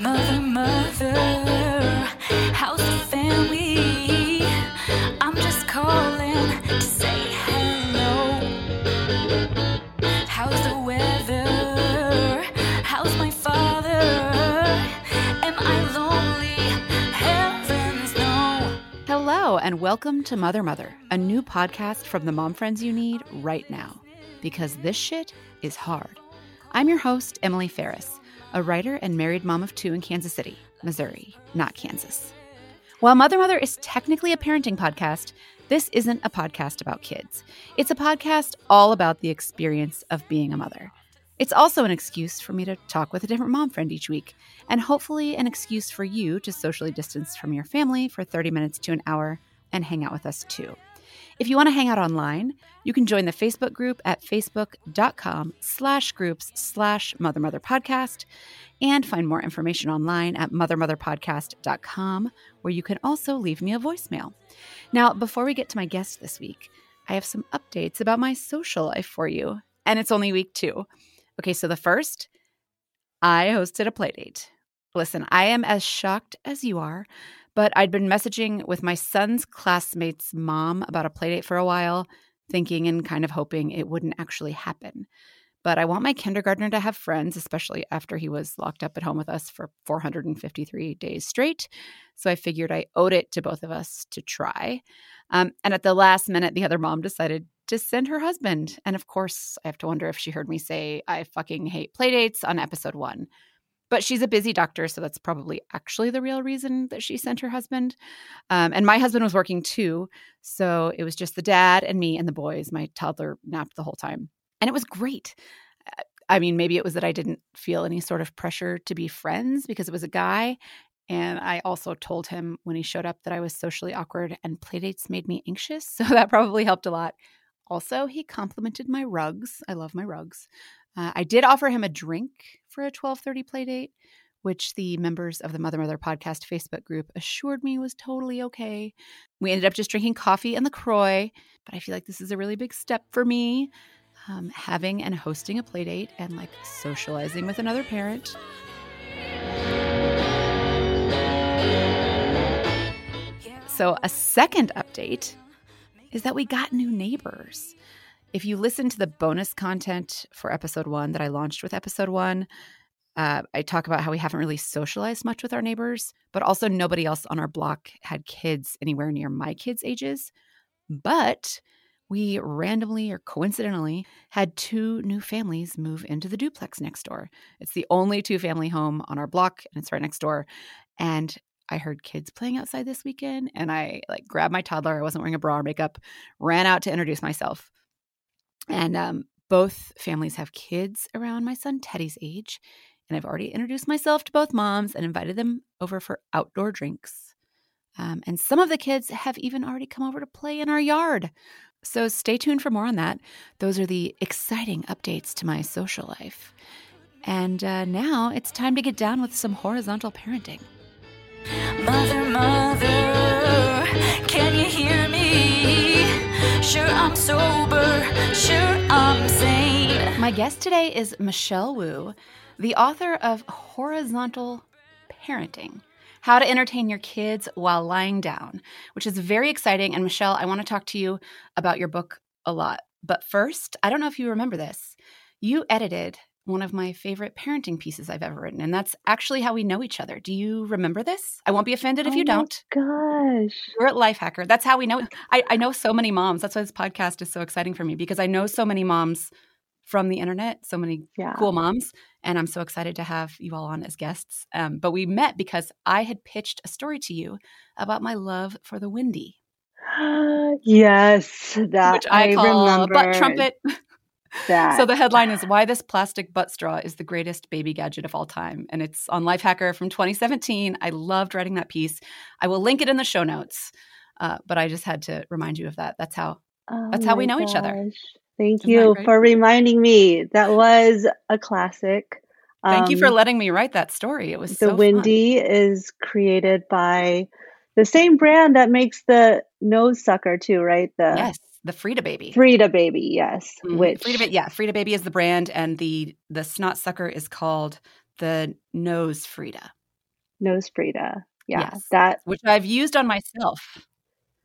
Mother, mother, how's the family? I'm just calling to say hello. How's the weather? How's my father? Am I lonely? Heavens no. Hello, and welcome to Mother Mother, a new podcast from the mom friends you need right now. Because this shit is hard. I'm your host, Emily Ferris, a writer and married mom of two in Kansas City, Missouri, not Kansas. While Mother Mother is technically a parenting podcast, this isn't a podcast about kids. It's a podcast all about the experience of being a mother. It's also an excuse for me to talk with a different mom friend each week, and hopefully an excuse for you to socially distance from your family for 30 minutes to an hour and hang out with us too. If you want to hang out online, you can join the Facebook group at facebook.com slash groups slash mother mother podcast and find more information online at mothermotherpodcast.com where you can also leave me a voicemail. Now, before we get to my guest this week, I have some updates about my social life for you, and it's only week two. Okay, so the first, I hosted a playdate. Listen, I am as shocked as you are, but I'd been messaging with my son's classmate's mom about a playdate for a while, thinking and kind of hoping it wouldn't actually happen. But I want my kindergartner to have friends, especially after he was locked up at home with us for 453 days straight. So I figured I owed it to both of us to try. Um, and at the last minute, the other mom decided to send her husband. And of course, I have to wonder if she heard me say, I fucking hate playdates on episode one. But she's a busy doctor, so that's probably actually the real reason that she sent her husband. Um, and my husband was working too. So it was just the dad and me and the boys. My toddler napped the whole time. And it was great. I mean, maybe it was that I didn't feel any sort of pressure to be friends because it was a guy. And I also told him when he showed up that I was socially awkward and playdates made me anxious. So that probably helped a lot. Also, he complimented my rugs. I love my rugs. Uh, I did offer him a drink for a 12:30 play date, which the members of the Mother Mother podcast Facebook group assured me was totally okay. We ended up just drinking coffee and LaCroix, but I feel like this is a really big step for me. Um, having and hosting a play date and like socializing with another parent. So, a second update is that we got new neighbors. If you listen to the bonus content for episode one that I launched with episode one, uh, I talk about how we haven't really socialized much with our neighbors, but also nobody else on our block had kids anywhere near my kids' ages. But we randomly or coincidentally had two new families move into the duplex next door. It's the only two family home on our block, and it's right next door. And I heard kids playing outside this weekend, and I like grabbed my toddler. I wasn't wearing a bra or makeup, ran out to introduce myself. And um, both families have kids around my son Teddy's age. And I've already introduced myself to both moms and invited them over for outdoor drinks. Um, and some of the kids have even already come over to play in our yard. So stay tuned for more on that. Those are the exciting updates to my social life. And uh, now it's time to get down with some horizontal parenting. Mother, mother, Sure, I'm sober, sure, I'm sane. My guest today is Michelle Woo, the author of Horizontal Parenting How to Entertain Your Kids While Lying Down, which is very exciting. And Michelle, I want to talk to you about your book a lot. But first, I don't know if you remember this. You edited one of my favorite parenting pieces I've ever written, and that's actually how we know each other. Do you remember this? I won't be offended if oh you don't. Gosh. We're at Lifehacker. That's how we know. I, I know so many moms. That's why this podcast is so exciting for me because I know so many moms from the internet, so many Yeah. cool moms, and I'm so excited to have you all on as guests. Um, but we met because I had pitched a story to you about my love for the Windi, yes, that which I, call remember butt trumpet. That. So the headline is "Why This Plastic Butt Straw is the Greatest Baby Gadget of All Time," and it's on Lifehacker from 2017. I loved writing that piece. I will link it in the show notes, uh, but I just had to remind you of that. That's how Oh that's how we know each other. Thank Isn't you for reminding me. That was a classic. Thank you for Um, letting me write that story. It was the so fun. Windi is created by the same brand that makes the nose sucker too, right? The Yes, the Frida baby. Frida baby, yes. Mhm. Which Frida, yeah, Frida baby is the brand, and the the snot sucker is called the Nose Frida. Nose Frida. Yeah, Yes. that which I've used on myself.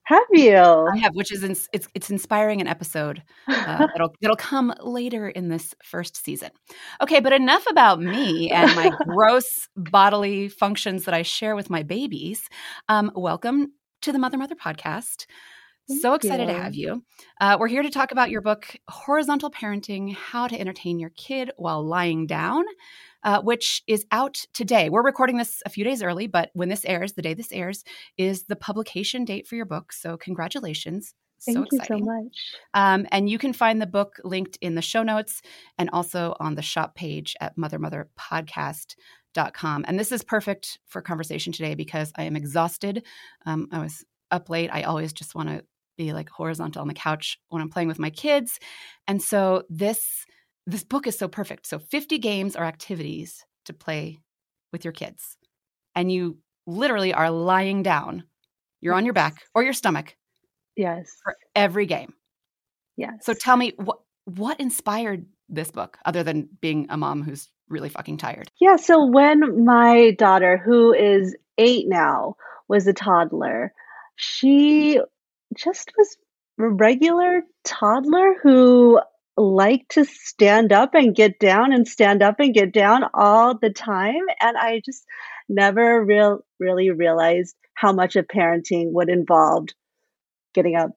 have you? I have, which is ins- it's it's inspiring an episode uh, that'll that'll come later in this first season. Okay, but enough about me and my gross bodily functions that I share with my babies. Um, welcome to the Mother Mother podcast. So Thank excited to have you. Uh, we're here to talk about your book, Horizontal Parenting How to Entertain Your Kid While Lying Down, uh, which is out today. We're recording this a few days early, but when this airs, the day this airs, is the publication date for your book. So, congratulations. Thank so you so much. Um, and you can find the book linked in the show notes and also on the shop page at mothermotherpodcast.com. And this is perfect for conversation today because I am exhausted. Um, I was up late. I always just want to be like horizontal on the couch when I'm playing with my kids. And so this this book is so perfect. So 50 games or activities to play with your kids. And you literally are lying down. You're on your back or your stomach Yes. for every game. Yes. So tell me what what inspired this book other than being a mom who's really fucking tired? Yeah, so when my daughter, who is eight now, was a toddler, mm-hmm. she just was a regular toddler who liked to stand up and get down and stand up and get down all the time. And I just never real really realized how much of parenting would involve getting up,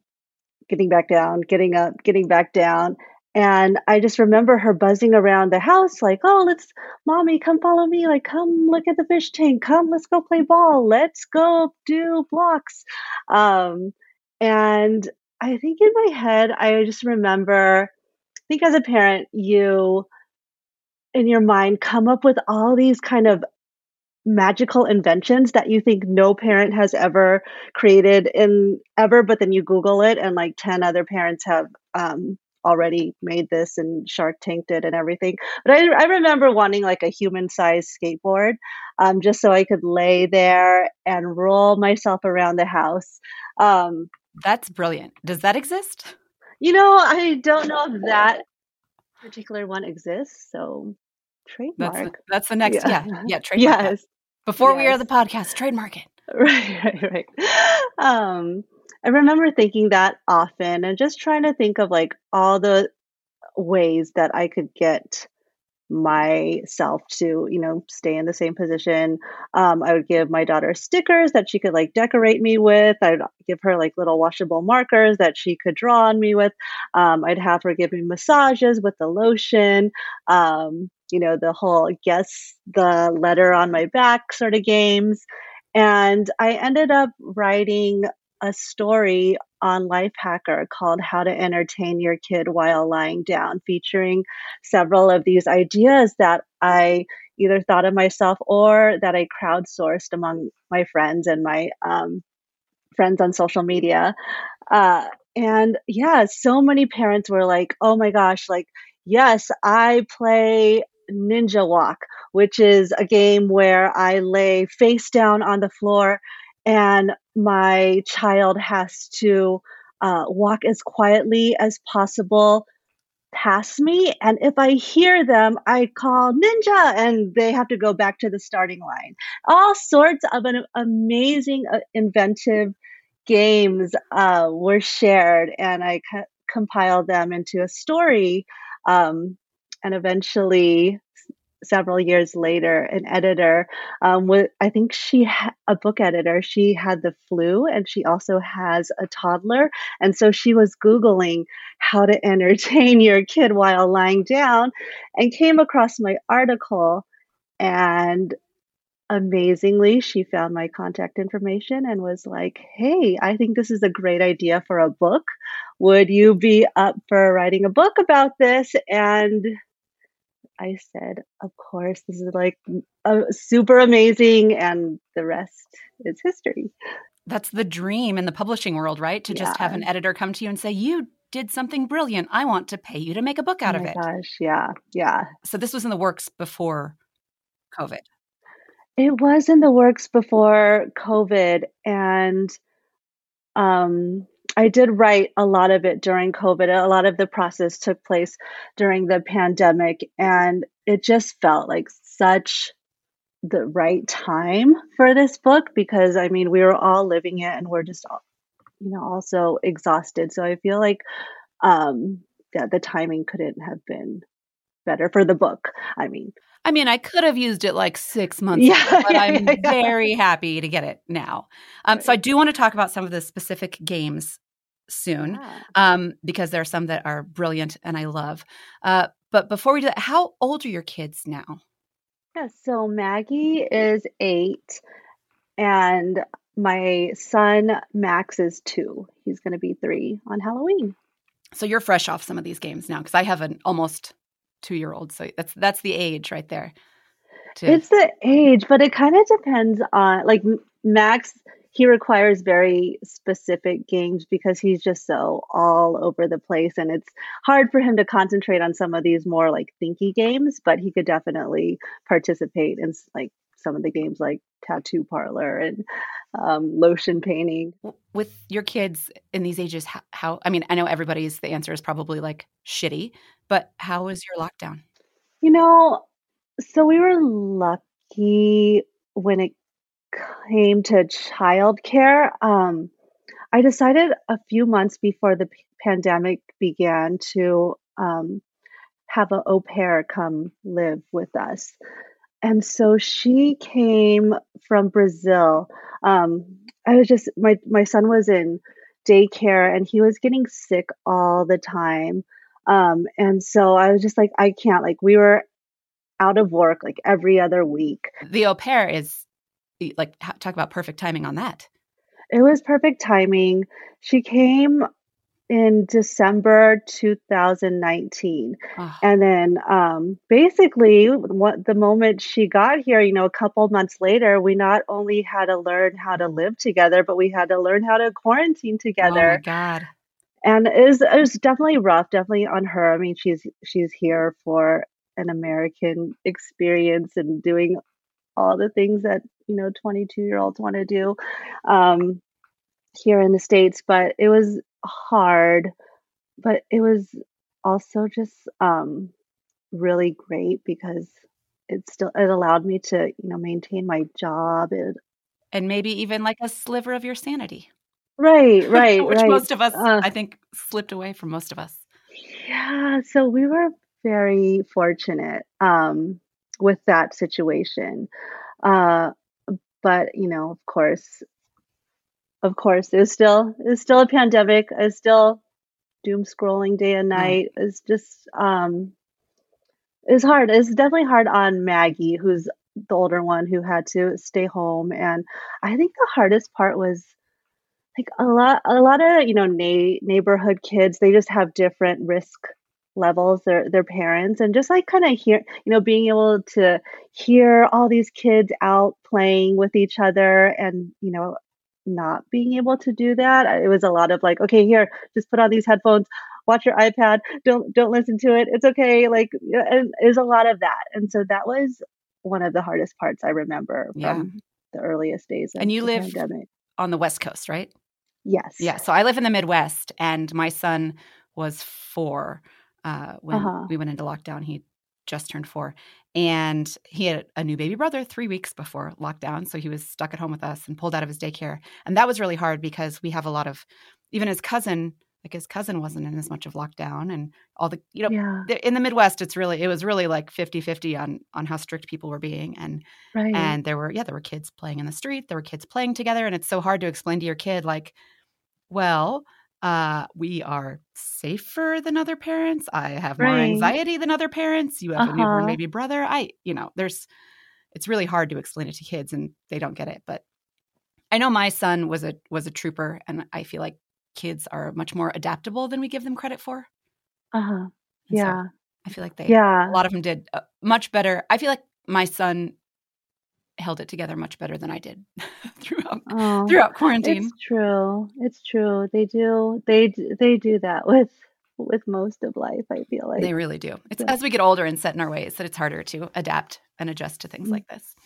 getting back down, getting up, getting back down. And I just remember her buzzing around the house, like, oh, let's, mommy, come follow me. Like, come look at the fish tank. Come, let's go play ball. Let's go do blocks. Um, and I think in my head, I just remember, I think as a parent, you, in your mind, come up with all these kind of magical inventions that you think no parent has ever created in ever, but then you Google it and like 10 other parents have um, already made this and Shark Tanked it and everything. But I, I remember wanting like a human sized skateboard um, just so I could lay there and roll myself around the house. Um, That's brilliant. Does that exist? you know, I don't know if that particular one exists. So That's the, trademark. that's the next. Yeah. Yeah, yeah. trademark that. Yes. Before we are the podcast, trademark it. Right, right, right. Um, I remember thinking that often and just trying to think of like all the ways that I could get myself to, you know, stay in the same position. Um, I would give my daughter stickers that she could like decorate me with. I'd give her like little washable markers that she could draw on me with. Um, I'd have her give me massages with the lotion. Um, you know, the whole guess the letter on my back sort of games. And I ended up writing a story on Lifehacker called How to Entertain Your Kid While Lying Down, featuring several of these ideas that I either thought of myself or that I crowdsourced among my friends and my um, friends on social media. Uh, and yeah, so many parents were like, oh my gosh, like, yes, I play Ninja Walk, which is a game where I lay face down on the floor and my child has to uh, walk as quietly as possible past me. And if I hear them, I call ninja and they have to go back to the starting line. All sorts of an amazing, uh, inventive games uh, were shared, and I co- compiled them into a story. Um, and eventually, several years later, an editor, um, with, I think she, ha- a book editor, she had the flu and she also has a toddler. And so she was Googling how to entertain your kid while lying down and came across my article. And amazingly, she found my contact information and was like, Hey, I think this is a great idea for a book. Would you be up for writing a book about this? And I said, Of course, this is like uh, super amazing. And the rest is history. That's the dream in the publishing world, right? To just have an editor come to you and say, "You did something brilliant. I want to pay you to make a book out oh of it." gosh. Yeah. Yeah. So this was in the works before COVID. It was in the works before COVID, and um, I did write a lot of it during COVID. A lot of the process took place during the pandemic, and it just felt like such the right time for this book because I mean we were all living it and we're just you know also exhausted. So I feel like um yeah, the timing couldn't have been better for the book. I mean, I mean, I could have used it like six months Yeah, ago, but yeah, I'm yeah, very happy to get it now. Um, so I do want to talk about some of the specific games soon um, because there are some that are brilliant and I love. Uh, but before we do that, how old are your kids now? Yeah, so Maggie is eight, and my son Max is two. He's going to be three on Halloween. So you're fresh off some of these games now because I have an almost two year old. So that's that's the age right there. To, It's the age, but it kind of depends on like Max. He requires very specific games because he's just so all over the place, and it's hard for him to concentrate on some of these more like thinky games. But he could definitely participate in like some of the games like tattoo parlor and um, lotion painting. with your kids in these ages, how, how? I mean, I know everybody's the answer is probably like shitty, but how was your lockdown? You know, so we were lucky when it came to childcare. Um, I decided a few months before the p- pandemic began to um, have an au pair come live with us. And so she came from Brazil. Um, I was just my my son was in daycare and he was getting sick all the time. Um, and so I was just like, I can't. Like we were out of work like every other week. The au pair is like talk about perfect timing on that. It was perfect timing. She came in December 2019. Oh, And then um, basically, what, the moment she got here, you know, a couple months later, we not only had to learn how to live together, but we had to learn how to quarantine together. oh my god. and it was, it was definitely rough, definitely on her. I mean, she's she's here for an American experience and doing all the things that you know 22 year olds want to do um, here in the states. But it was hard, but it was also just um, really great because it still it allowed me to you know maintain my job. It, And maybe even like a sliver of your sanity. right, right, Which right. most of us, Uh, I think, slipped away from most of us. Yeah, so we were very fortunate um, with that situation. Uh, but you know, of course, of course, it was still it's still a pandemic. It's still doom scrolling day and Yeah. night. It's just um, it's hard. It's definitely hard on Maggie, who's the older one who had to stay home. And I think the hardest part was like a lot a lot of you know na- neighborhood kids they just have different risk levels their their parents and just like kind of hear you know being able to hear all these kids out playing with each other and you know not being able to do that it was a lot of like okay here just put on these headphones watch your ipad don't don't listen to it it's okay like yeah, and there's a lot of that and so that was one of the hardest parts i remember Yeah. from the earliest days of And you the live pandemic on the West Coast, right? yes Yeah. So I live in the Midwest, and my son was four uh, when Uh-huh. we went into lockdown. He just turned four, and he had a new baby brother three weeks before lockdown. So he was stuck at home with us and pulled out of his daycare, and that was really hard because we have a lot of, even his cousin, like his cousin wasn't in as much of lockdown, and all the you know. yeah In the Midwest, it's really it was really like 50-50 on on how strict people were being, and right and there were yeah there were kids playing in the street there were kids playing together and it's so hard to explain to your kid like well uh we are safer than other parents i have more anxiety than other parents you have a newborn Uh-huh. baby brother i you know there's it's really hard to explain it to kids and they don't get it but i know my son was a was a trooper and i feel like kids are much more adaptable than we give them credit for. Uh-huh. And so yeah. I feel like they yeah. a lot of them did uh, much better. I feel like my son held it together much better than I did throughout oh throughout quarantine. it's true it's true they do they they do that with with most of life i feel like They really do. It's Yeah. as we get older and set in our ways that it's harder to adapt and adjust to things Mm. like this.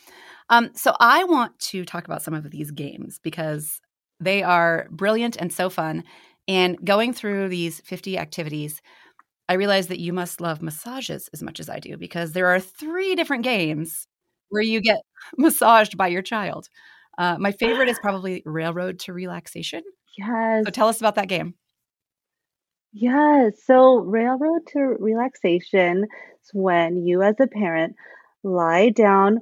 Um, so I want to talk about some of these games because they are brilliant and so fun. And going through these 50 activities, I realized that you must love massages as much as I do because there are three different games where you get massaged by your child. Uh, my favorite is probably Railroad to Relaxation. Yes. So tell us about that game. Yes. So, railroad to relaxation is when you, as a parent, lie down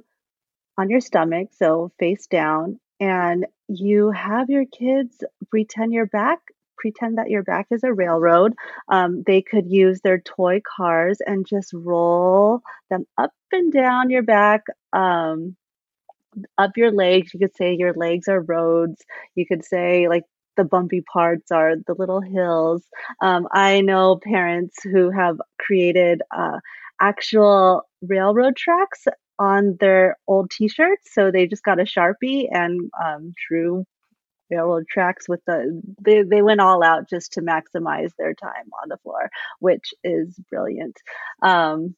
on your stomach, so face down, and you have your kids pretend your back, pretend that your back is a railroad. Um, they could use their toy cars and just roll them up and down your back. Um, up your legs. You could say your legs are roads. You could say like the bumpy parts are the little hills. Um, I know parents who have created uh, actual railroad tracks on their old T-shirts. So they just got a sharpie and um, drew railroad tracks with the. They they went all out just to maximize their time on the floor, which is brilliant. Um,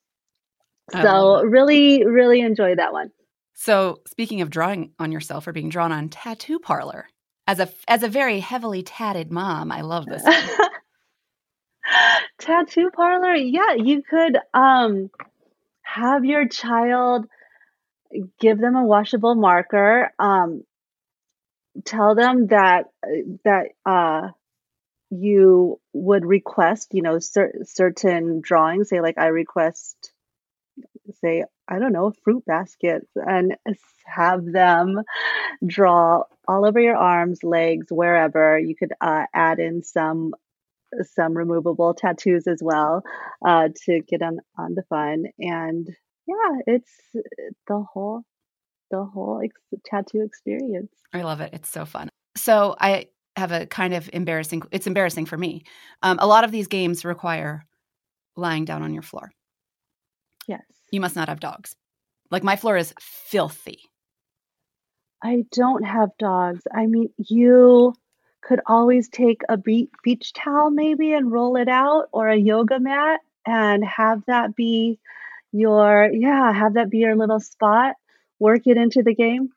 so really, really enjoy that one. So, speaking of drawing on yourself or being drawn on, Tattoo Parlor. As a as a very heavily tatted mom, I love this. Tattoo parlor, yeah, you could um have your child give them a washable marker. Um, tell them that that uh you would request, you know, cer- certain drawings. Say like, I request say, I don't know, fruit baskets and have them draw all over your arms, legs, wherever. You could uh, add in some some removable tattoos as well uh, to get on on the fun. And yeah, it's the whole the whole ex- tattoo experience. I love it. It's so fun. So I have a kind of embarrassing. It's embarrassing for me. Um, a lot of these games require lying down on your floor. Yes. You must not have dogs. Like my floor is filthy. I don't have dogs. I mean, you could always take a beach towel maybe and roll it out or a yoga mat and have that be your yeah, have that be your little spot. Work it into the game.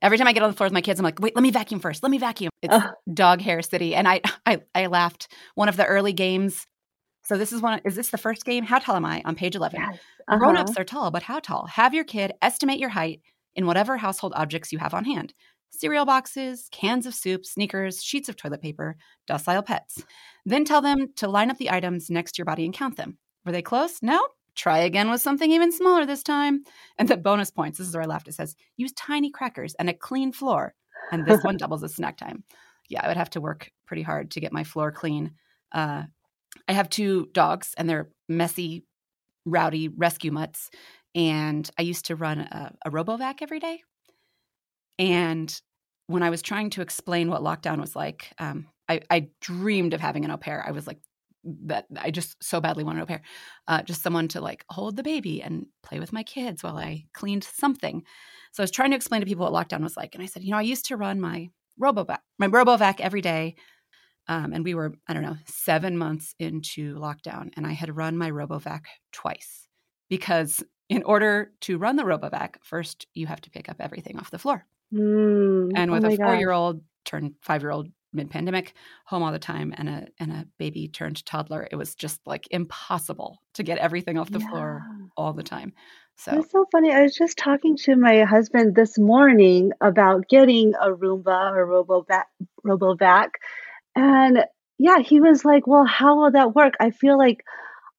Every time I get on the floor with my kids, I'm like, wait, let me vacuum first. Let me vacuum. It's Ugh. dog hair city. And I, I I laughed. One of the early games. So this is one is this the first game? How tall am I? On page eleven. Yes. Uh-huh. Grown-ups are tall, but how tall? Have your kid estimate your height in whatever household objects you have on hand. Cereal boxes, cans of soup, sneakers, sheets of toilet paper, docile pets. Then tell them to line up the items next to your body and count them. Were they close? No? Try again with something even smaller this time. And the bonus points, this is where I laughed. It says, use tiny crackers and a clean floor. And this one doubles as snack time. Yeah, I would have to work pretty hard to get my floor clean. Uh, I have two dogs and they're messy, rowdy rescue mutts. And I used to run a, a RoboVac every day. And when I was trying to explain what lockdown was like, um, I, I dreamed of having an au pair. I was like, that I just so badly wanted an au pair. Uh, just someone to like hold the baby and play with my kids while I cleaned something. So I was trying to explain to people what lockdown was like. And I said, you know, I used to run my RoboVac, my RoboVac every day. Um, and we were, I don't know, seven months into lockdown, and I had run my RoboVac twice because in order to run the RoboVac, first you have to pick up everything off the floor. Mm, And oh with my a four-year-old turned five-year-old mid-pandemic, home all the time, and a and a baby turned toddler, it was just like impossible to get everything off the floor all the time. So That's so funny. I was just talking to my husband this morning about getting a Roomba or RoboVac, RoboVac. And yeah, he was like, Well, how will that work? I feel like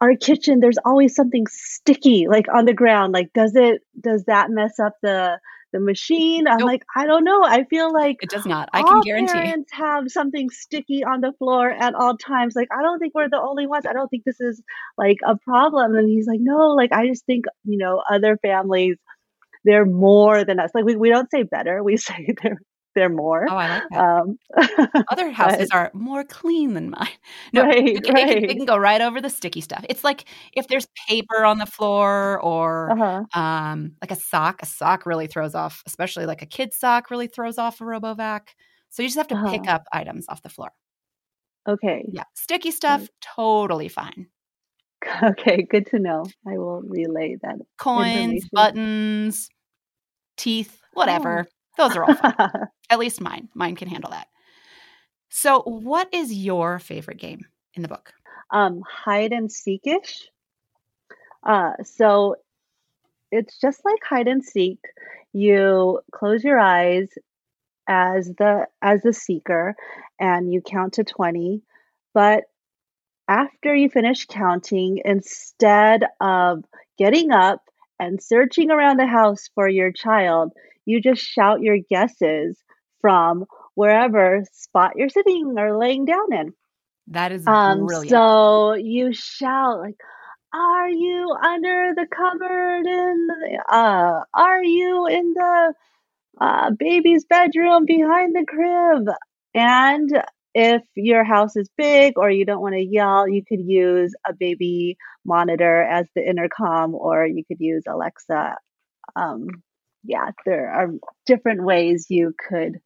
our kitchen, there's always something sticky like on the ground. Like, does it, does that mess up the, the machine? I'm Nope. like, I don't know. I feel like it does not. I can guarantee. parents have something sticky on the floor at all times. Like, I don't think we're the only ones. I don't think this is like a problem. And he's like, no, like, I just think, you know, other families, they're more than us. Like, we, we don't say better, we say they're, they're more. Oh, I like that. Um, Other houses but- are more clean than mine. No, Right, it, can, it can- it can go right over the sticky stuff. It's like if there's paper on the floor or uh-huh. um, like a sock. A sock really throws off, especially like a kid's sock really throws off a RoboVac. So you just have to pick Uh-huh. up items off the floor. Okay. Yeah, sticky stuff, totally fine. Okay. Good to know. I will relay that. Coins, buttons, teeth, whatever. Those are all fine. At least mine. Mine can handle that. So, what is your favorite game in the book? um, hide and seekish. Uh, so it's just like hide and seek. You close your eyes as the as the seeker and you count to 20, but after you finish counting, instead of getting up and searching around the house for your child, you just shout your guesses from wherever spot you're sitting or laying down in. That is Um, brilliant. so you shout like, "Are you under the cupboard in the, uh, are you in the uh, baby's bedroom behind the crib?" And if your house is big or you don't want to yell, you could use a baby monitor as the intercom, or you could use Alexa. Um, yeah, there are different ways you could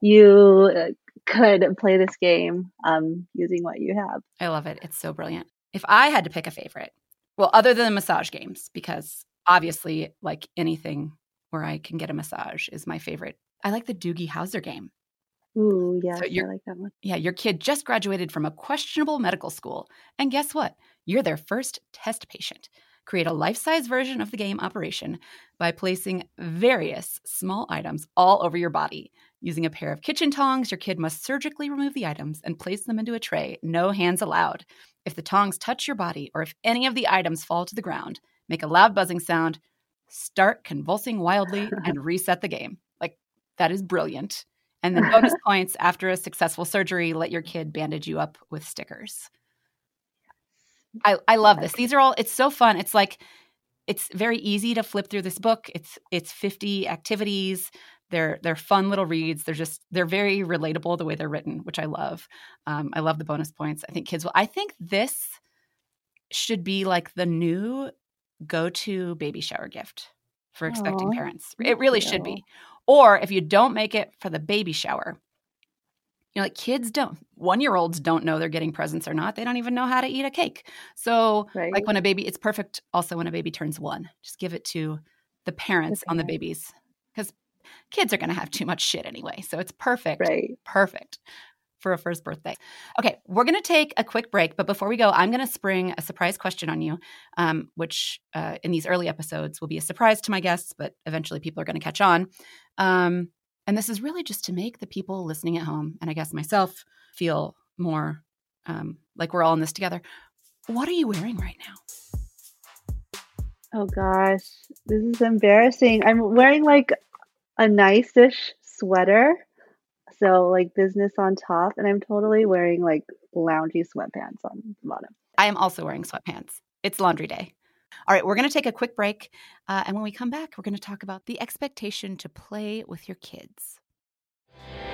you uh, could play this game um, using what you have. I love it. It's so brilliant. If I had to pick a favorite, well, other than massage games, because obviously, like anything where I can get a massage is my favorite. I like the Doogie Howser game. Ooh, yes, I like that one. Yeah, your kid just graduated from a questionable medical school. And guess what? You're their first test patient. Create a life size version of the game operation by placing various small items all over your body. Using a pair of kitchen tongs, your kid must surgically remove the items and place them into a tray. No hands allowed. If the tongs touch your body or if any of the items fall to the ground, make a loud buzzing sound, start convulsing wildly, and reset the game. Like, that is brilliant. And then bonus points after a successful surgery, let your kid bandage you up with stickers. I, I love this. These are all it's so fun. It's like it's very easy to flip through this book. It's it's 50 activities. They're they're fun little reads. They're just they're very relatable the way they're written, which I love. Um, I love the bonus points. I think kids will I think this should be like the new go-to baby shower gift for expecting Aw, parents. It really should be. Or if you don't make it for the baby shower, you know, like kids don't, one year olds don't know they're getting presents or not. They don't even know how to eat a cake. So, Right. like when a baby, it's perfect also when a baby turns one. Just give it to the parents on the babies because kids are going to have too much shit anyway. So it's perfect. right. Perfect for a first birthday. Okay, we're going to take a quick break, but before we go, I'm going to spring a surprise question on you, um, which uh, in these early episodes will be a surprise to my guests, but eventually people are going to catch on. Um, and this is really just to make the people listening at home, and I guess myself, feel more um, like we're all in this together. What are you wearing right now? Oh gosh, this is embarrassing. I'm wearing like a nice-ish sweater. So like business on top, and I'm totally wearing like loungy sweatpants on the bottom. I am also wearing sweatpants. It's laundry day. All right, we're going to take a quick break. Uh, and when we come back, we're going to talk about the expectation to play with your kids.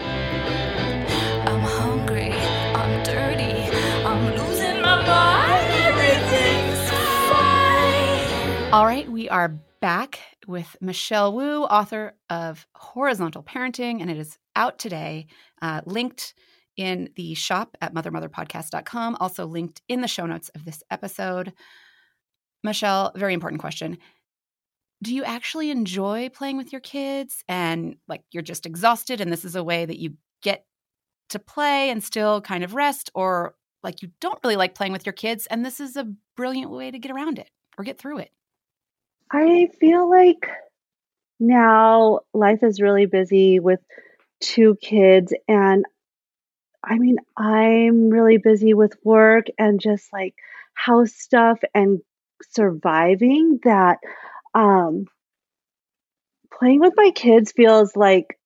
I'm hungry, I'm dirty, I'm losing my mind, everything's fine. All right, we are back with Michelle Woo, author of Horizontal Parenting, and it is out today, uh, linked in the shop at mothermotherpodcast.com, also linked in the show notes of this episode. Michelle, very important question. Do you actually enjoy playing with your kids and like you're just exhausted and this is a way that you get to play and still kind of rest or like you don't really like playing with your kids and this is a brilliant way to get around it or get through it? I feel like now life is really busy with two kids, and I mean, I'm really busy with work and just like house stuff and surviving that um playing with my kids feels like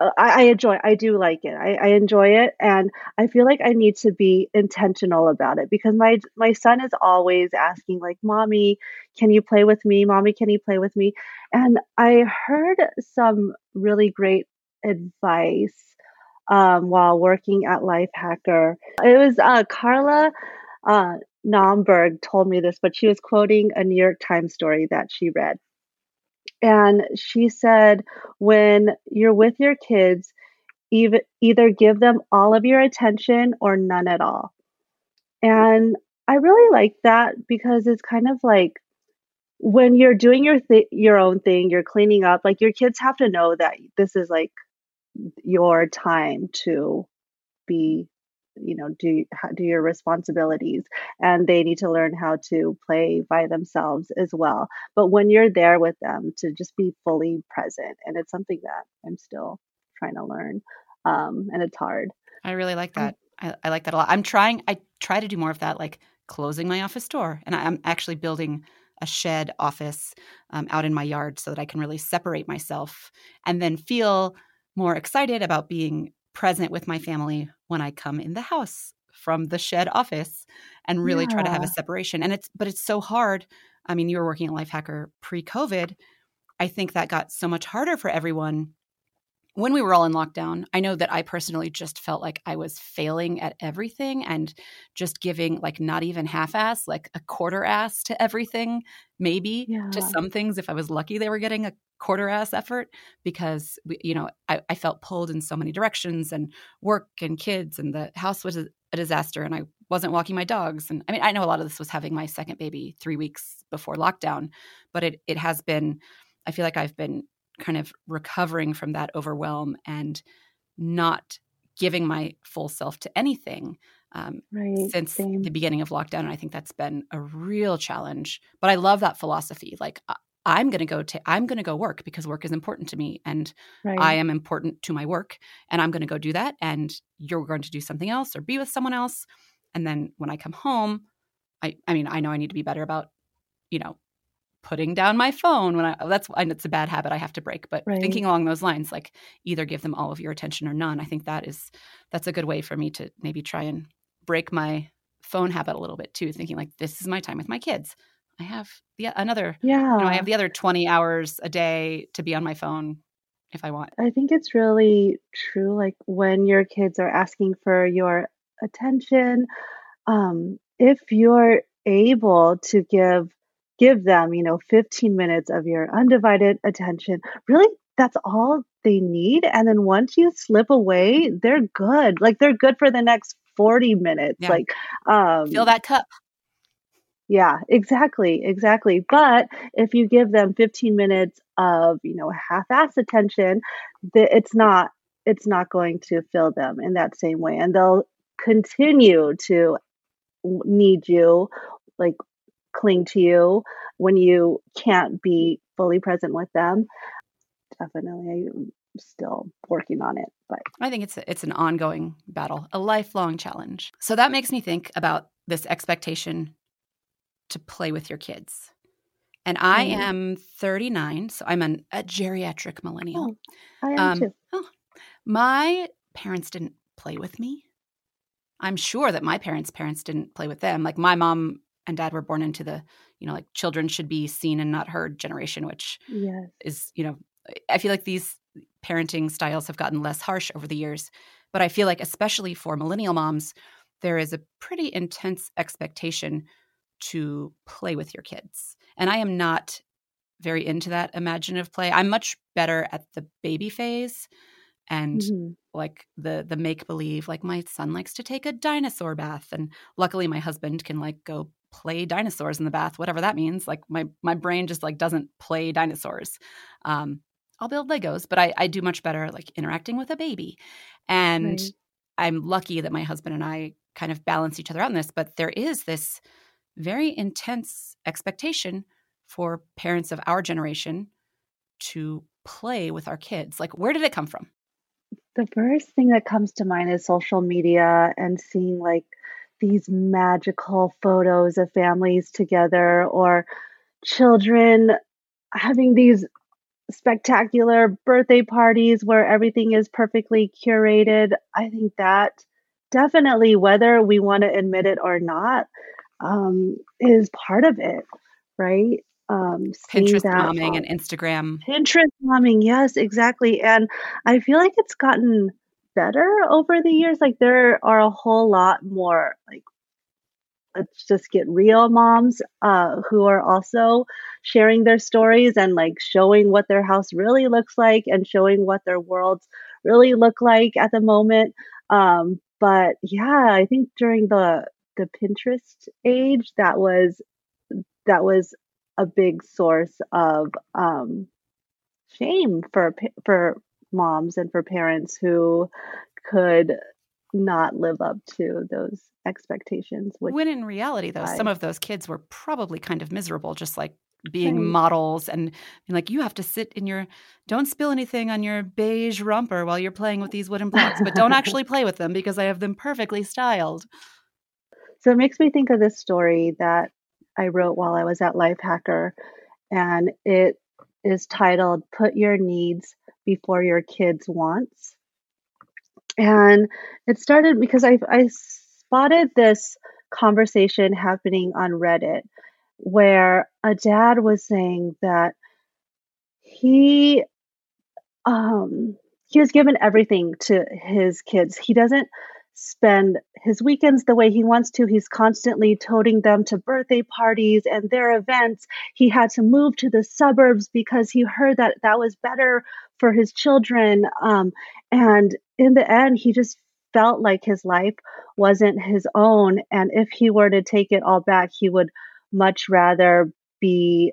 uh, I, I enjoy I do like it. I, I enjoy it and I feel like I need to be intentional about it because my my son is always asking like mommy can you play with me mommy can you play with me and I heard some really great advice um, while working at Lifehacker. It was uh, Carla uh, Naumburg told me this, but she was quoting a New York Times story that she read. And she said, when you're with your kids, either, either give them all of your attention or none at all. And I really like that because it's kind of like when you're doing your th- your own thing, you're cleaning up, like your kids have to know that this is like your time to be you know do do your responsibilities and they need to learn how to play by themselves as well. But when you're there with them to just be fully present and it's something that i'm still trying to learn um, and it's hard. I really like that. I, I like that a lot. I'm trying i try to do more of that like closing my office door and i'm actually building a shed office um, out in my yard so that i can really separate myself and then feel more excited about being present with my family when I come in the house from the shed office and really yeah. try to have a separation. And it's, but it's so hard. I mean, you were working at Lifehacker pre COVID. I think that got so much harder for everyone when we were all in lockdown, I know that I personally just felt like I was failing at everything and just giving like not even half ass, like a quarter ass to everything, maybe yeah. to some things. If I was lucky, they were getting a quarter ass effort because, we, you know, I, I, felt pulled in so many directions and work and kids and the house was a, a disaster and I wasn't walking my dogs. And I mean, I know a lot of this was having my second baby three weeks before lockdown, but it, it has been, I feel like I've been kind of recovering from that overwhelm and not giving my full self to anything um, right, since same. the beginning of lockdown. And I think that's been a real challenge. But I love that philosophy. Like, I'm going to go to I'm going to go work because work is important to me and right. I am important to my work and I'm going to go do that and you're going to do something else or be with someone else and then when I come home I I mean I know I need to be better about you know putting down my phone when I that's and it's a bad habit I have to break. But right. thinking along those lines, like either give them all of your attention or none, I think that is that's a good way for me to maybe try and break my phone habit a little bit too. Thinking like this is my time with my kids. I have the another yeah. You know, I have the other twenty hours a day to be on my phone if I want. I think it's really true. Like when your kids are asking for your attention, um, if you're able to give give them, you know, 15 minutes of your undivided attention. Really, that's all they need. And then once you slip away, they're good. Like they're good for the next 40 minutes. Yeah. Like, um, fill that cup. Yeah, exactly, exactly. But if you give them 15 minutes of, you know, half-ass attention, it's not it's not going to fill them in that same way and they'll continue to need you like cling to you when you can't be fully present with them. Definitely, I'm still working on it, but I think it's a, it's an ongoing battle, a lifelong challenge. So that makes me think about this expectation to play with your kids. And I mm-hmm. am 39, so I'm an, a geriatric millennial. Oh, I am um, too. Oh, my parents didn't play with me. I'm sure that my parents' parents didn't play with them. Like my mom and dad were born into the you know like children should be seen and not heard generation which yes. is you know i feel like these parenting styles have gotten less harsh over the years but i feel like especially for millennial moms there is a pretty intense expectation to play with your kids and i am not very into that imaginative play i'm much better at the baby phase and mm-hmm. like the the make believe like my son likes to take a dinosaur bath and luckily my husband can like go play dinosaurs in the bath, whatever that means. Like my my brain just like doesn't play dinosaurs. Um, I'll build Legos, but I, I do much better like interacting with a baby. And right. I'm lucky that my husband and I kind of balance each other out in this, but there is this very intense expectation for parents of our generation to play with our kids. Like, where did it come from? The first thing that comes to mind is social media and seeing like these magical photos of families together or children having these spectacular birthday parties where everything is perfectly curated. I think that definitely, whether we want to admit it or not, um, is part of it, right? Um, Pinterest momming and Instagram. Pinterest momming, yes, exactly. And I feel like it's gotten better over the years. Like there are a whole lot more like let's just get real moms uh, who are also sharing their stories and like showing what their house really looks like and showing what their worlds really look like at the moment. Um, but yeah, I think during the the Pinterest age, that was that was a big source of um, shame for for moms and for parents who could not live up to those expectations. Which when in reality, though, I- some of those kids were probably kind of miserable, just like being Right. models and like, you have to sit in your, don't spill anything on your beige romper while you're playing with these wooden blocks, but don't actually play with them because I have them perfectly styled. So it makes me think of this story that I wrote while I was at Lifehacker, and it is titled Put Your Needs Before Your Kids' Wants. And it started because I, I spotted this conversation happening on Reddit where a dad was saying that he um he has given everything to his kids. He doesn't spend his weekends the way he wants to. He's constantly toting them to birthday parties and their events. He had to move to the suburbs because he heard that that was better for his children. Um, and in the end, he just felt like his life wasn't his own. And if he were to take it all back, he would much rather be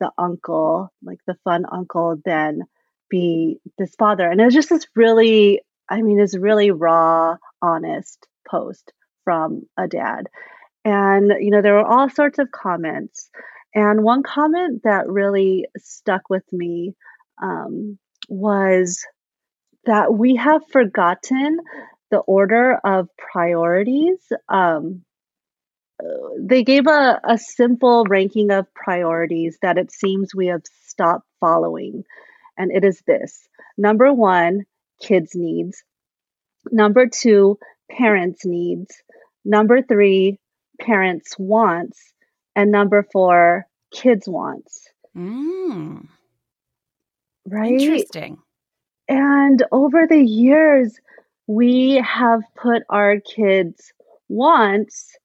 the uncle, like the fun uncle, than be this father. And it was just this really, I mean, it's really raw, honest post from a dad. And, you know, there were all sorts of comments. And one comment that really stuck with me um, was that we have forgotten the order of priorities. Um, they gave a, a simple ranking of priorities that it seems we have stopped following. And it is this number one, kids' needs. Number two, parents' needs. Number three, parents' wants. And number four, kids' wants. Mm, Right? interesting. And over the years, we have put our kids' wants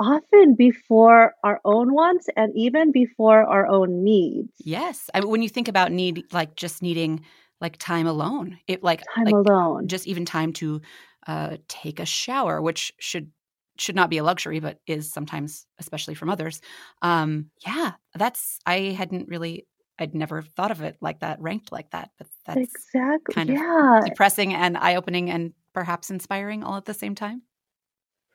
often before our own wants and even before our own needs. Yes. I mean, when you think about need, like just needing like time alone, it like, Time like alone. just even time to uh, take a shower, which should should not be a luxury, but is sometimes, especially from others. Um, yeah, that's I hadn't really, I'd never thought of it like that, ranked like that. But that's exactly. kind of yeah. depressing and eye opening and perhaps inspiring all at the same time.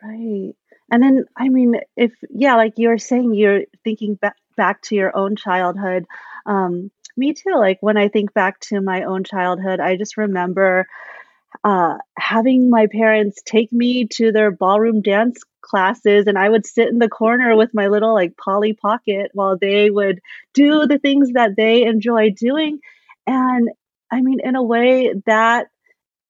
Right. And then, I mean, if, yeah, like you're saying, you're thinking back, back to your own childhood. Um, me too. Like when I think back to my own childhood, I just remember uh, having my parents take me to their ballroom dance classes, and I would sit in the corner with my little like Polly Pocket while they would do the things that they enjoy doing. And I mean, in a way, that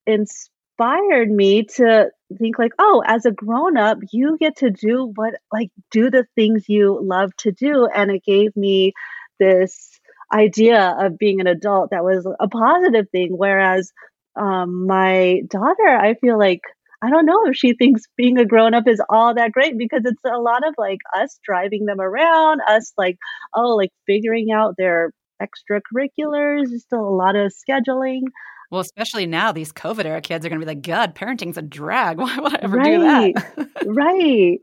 inspired me to think like oh as a grown up you get to do what like do the things you love to do and it gave me this idea of being an adult that was a positive thing whereas um, my daughter i feel like i don't know if she thinks being a grown up is all that great because it's a lot of like us driving them around us like oh like figuring out their extracurriculars still a lot of scheduling Well, especially now, these COVID era kids are going to be like, God, parenting's a drag. Why would I ever Right. do that? right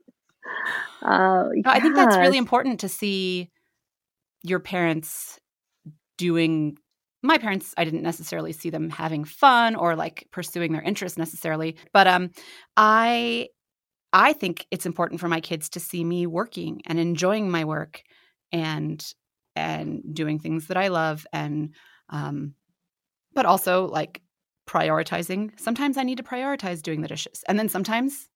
uh, No, I think that's really important to see your parents doing. My parents, I didn't necessarily see them having fun or like pursuing their interests necessarily, but um, I, I think it's important for my kids to see me working and enjoying my work, and and doing things that I love, and um, but also like prioritizing. Sometimes I need to prioritize doing the dishes, and then sometimes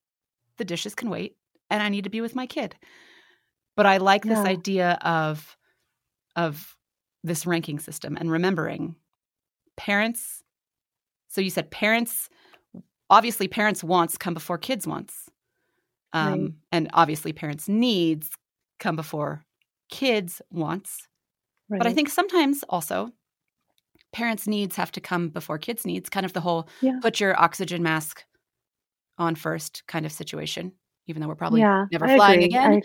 the dishes can wait, and I need to be with my kid but I like this idea of of this ranking system and remembering parents. So you said parents, obviously parents' wants come before kids' wants, um, Right. and obviously parents' needs come before kids' wants. But I think sometimes also parents' needs have to come before kids' needs. Kind of the whole Yeah. put your oxygen mask on first kind of situation. Even though we're probably yeah, never I flying agree. again.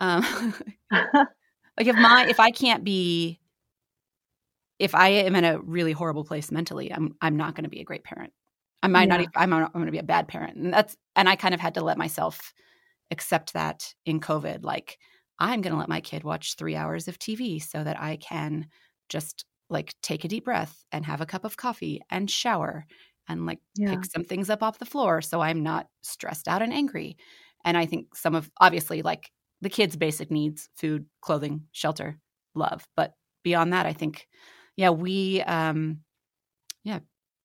Um, like if my if I can't be if I am in a really horrible place mentally, I'm I'm not going to be a great parent. I might not. Yeah. Even, I'm not, I'm going to be a bad parent, and that's and I kind of had to let myself accept that in COVID. Like I'm going to let my kid watch three hours of TV so that I can just like take a deep breath and have a cup of coffee and shower and like Yeah. pick some things up off the floor so I'm not stressed out and angry. And I think some of obviously like the kids' basic needs, food, clothing, shelter, love. But beyond that, I think, yeah, we um yeah,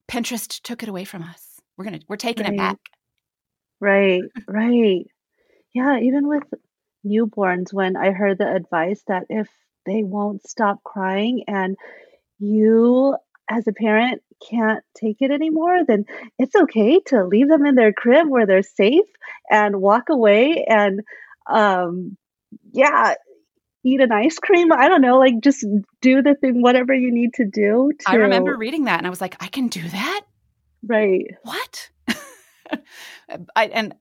Pinterest took it away from us. We're gonna we're taking it back. Right, right. Yeah, even with newborns, when I heard the advice that if they won't stop crying and you as a parent can't take it anymore, then it's okay to leave them in their crib where they're safe and walk away and um yeah, eat an ice cream. I don't know, like just do the thing whatever you need to do I remember reading that and I was like, I can do that? right. What? I, and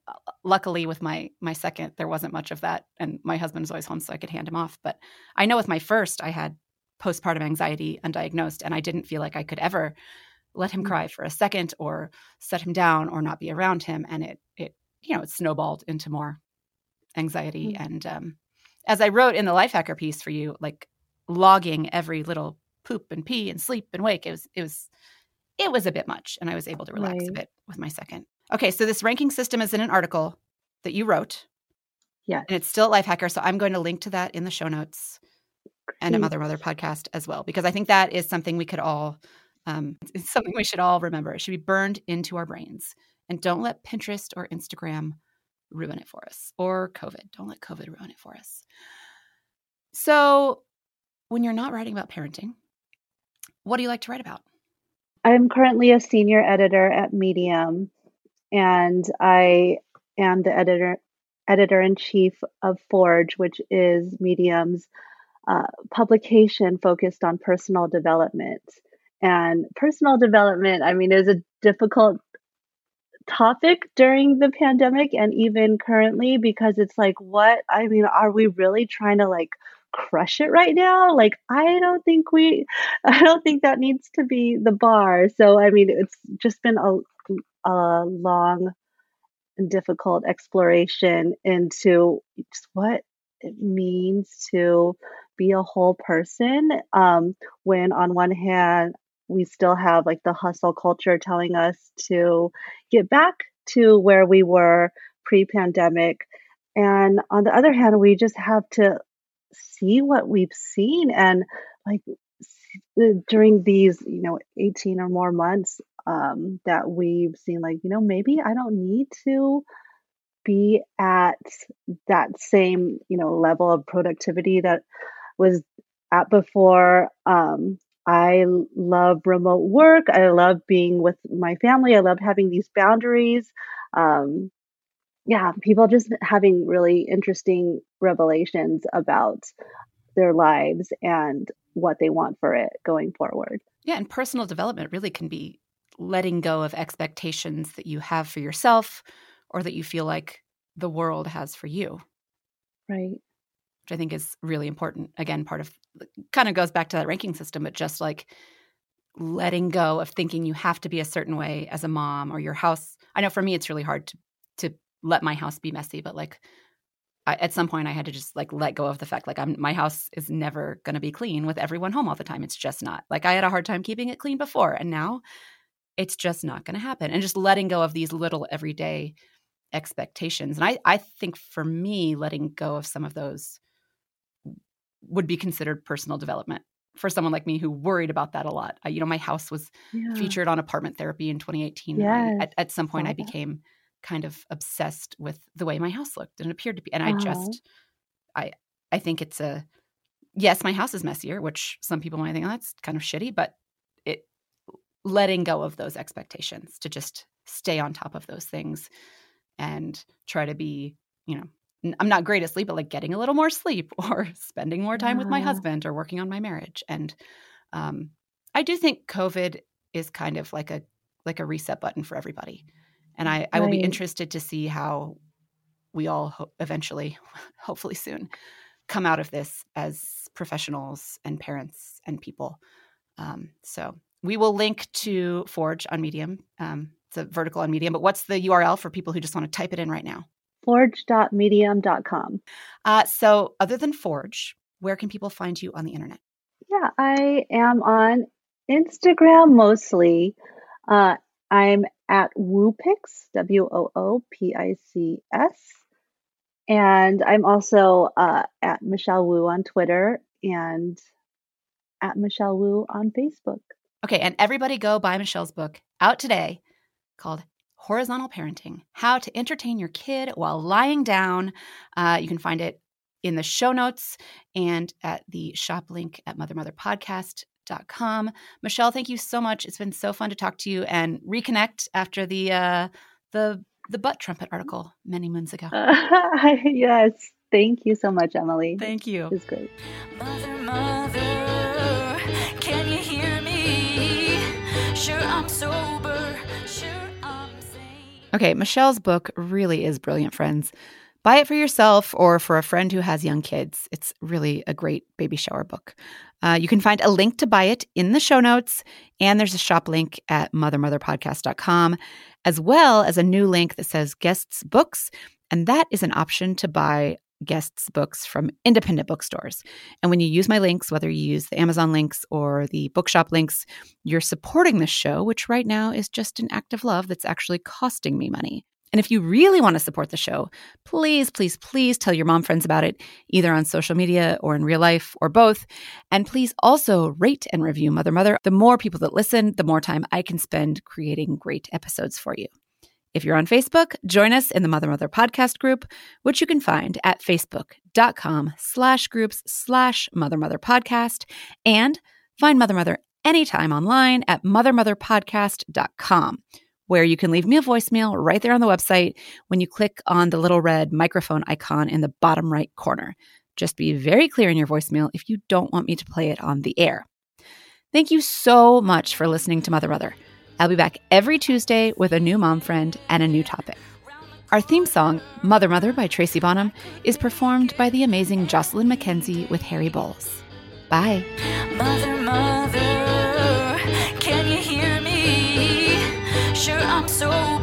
luckily with my my second there wasn't much of that and my husband was always home so I could hand him off but I know with my first I had postpartum anxiety undiagnosed and I didn't feel like I could ever let him Mm. cry for a second or set him down or not be around him and it it you know it snowballed into more anxiety Mm. and um as I wrote in the Lifehacker piece for you like logging every little poop and pee and sleep and wake it was it was it was a bit much and I was able to relax a bit with my second. Okay, so this ranking system is in an article that you wrote Yeah, and it's still at Lifehacker. So I'm going to link to that in the show notes and a. Mother Mother podcast as well, because I think that is something we could all, um, it's something we should all remember. It should be burned into our brains. And don't let Pinterest or Instagram ruin it for us or COVID. Don't let COVID ruin it for us. So when you're not writing about parenting, what do you like to write about? I'm currently a senior editor at Medium, and I am the editor editor in chief of Forge, which is Medium's uh, publication focused on personal development. And personal development, I mean, is a difficult topic during the pandemic and even currently because it's like, what? I mean, are we really trying to like crush it right now? Like, I don't think we, I don't think that needs to be the bar. So, I mean, it's just been a, a long and difficult exploration into what it means to be a whole person. Um, when on one hand, we still have like the hustle culture telling us to get back to where we were pre pandemic. And on the other hand, we just have to see what we've seen and like during these, you know, 18 or more months um, that we've seen, like, you know, maybe I don't need to be at that same, you know, level of productivity that was at before. Um, I love remote work. I love being with my family. I love having these boundaries. Um, yeah, people just having really interesting revelations about their lives and what they want for it going forward. Yeah, and personal development really can be letting go of expectations that you have for yourself or that you feel like the world has for you, Right. which I think is really important. Again, part of kind of goes back to that ranking system, but just like letting go of thinking you have to be a certain way as a mom or your house. I know for me it's really hard to to let my house be messy, but like I, at some point I had to just like let go of the fact like I'm my house is never going to be clean with everyone home all the time. It's just not. Like I had a hard time keeping it clean before and now it's just not going to happen. And just letting go of these little everyday expectations. And I I think for me letting go of some of those would be considered personal development for someone like me who worried about that a lot. I, you know, my house was Yeah. featured on apartment therapy in 2018. and I, at, at some point, saw I became kind of obsessed with the way my house looked and it appeared to be. And I Oh. just, I, I think it's a, yes, my house is messier, which some people might think, oh, that's kind of shitty, but it, letting go of those expectations to just stay on top of those things and try to be, you know, I'm not great at sleep, but like getting a little more sleep or spending more time with my husband or working on my marriage. And um, I do think COVID is kind of like a like a reset button for everybody. And I, I will be interested to see how we all ho- eventually, hopefully soon, come out of this as professionals and parents and people. Um, so we will link to Forge on Medium. Um, it's a vertical on Medium, but what's the URL for people who just want to type it in right now? Forge.medium.com. Uh, so other than Forge, where can people find you on the internet? Yeah, I am on Instagram mostly. Uh, I'm at Woopics, W O O P I C S. And I'm also uh, at Michelle Woo on Twitter and at Michelle Woo on Facebook. Okay, and everybody go buy Michelle's book out today called Horizontal Parenting How to Entertain Your Kid While Lying Down. Uh, you can find it in the show notes and at the shop link at mothermotherpodcast.com. Michelle, thank you so much. It's been so fun to talk to you and reconnect after the uh, the the butt trumpet article many moons ago. Uh, yes. Thank you so much, Emily. Thank you. It was great. Mother, mother, can you hear me? Sure, I'm sober. Okay, Michelle's book really is brilliant, friends. Buy it for yourself or for a friend who has young kids. It's really a great baby shower book. Uh, you can find a link to buy it in the show notes, and there's a shop link at mothermotherpodcast.com, as well as a new link that says guests books. And that is an option to buy guests books from independent bookstores. And when you use my links, whether you use the Amazon links or the bookshop links, you're supporting this show, which right now is just an act of love that's actually costing me money. And if you really want to support the show, please, please, please tell your mom friends about it, either on social media or in real life or both. And please also rate and review Mother Mother. The more people that listen, the more time I can spend creating great episodes for you. If you're on Facebook, join us in the Mother Mother podcast group, which you can find at facebook.com slash groups slash Mother Mother podcast. And find Mother Mother anytime online at mothermotherpodcast.com where you can leave me a voicemail right there on the website when you click on the little red microphone icon in the bottom right corner. Just be very clear in your voicemail if you don't want me to play it on the air. Thank you so much for listening to Mother Mother. I'll be back every Tuesday with a new mom friend and a new topic. Our theme song, Mother Mother by Tracy Bonham, is performed by the amazing Jocelyn Mackenzie with Harry Bowles. Bye. Mother, mother, can you hear me? Sure, I'm sober.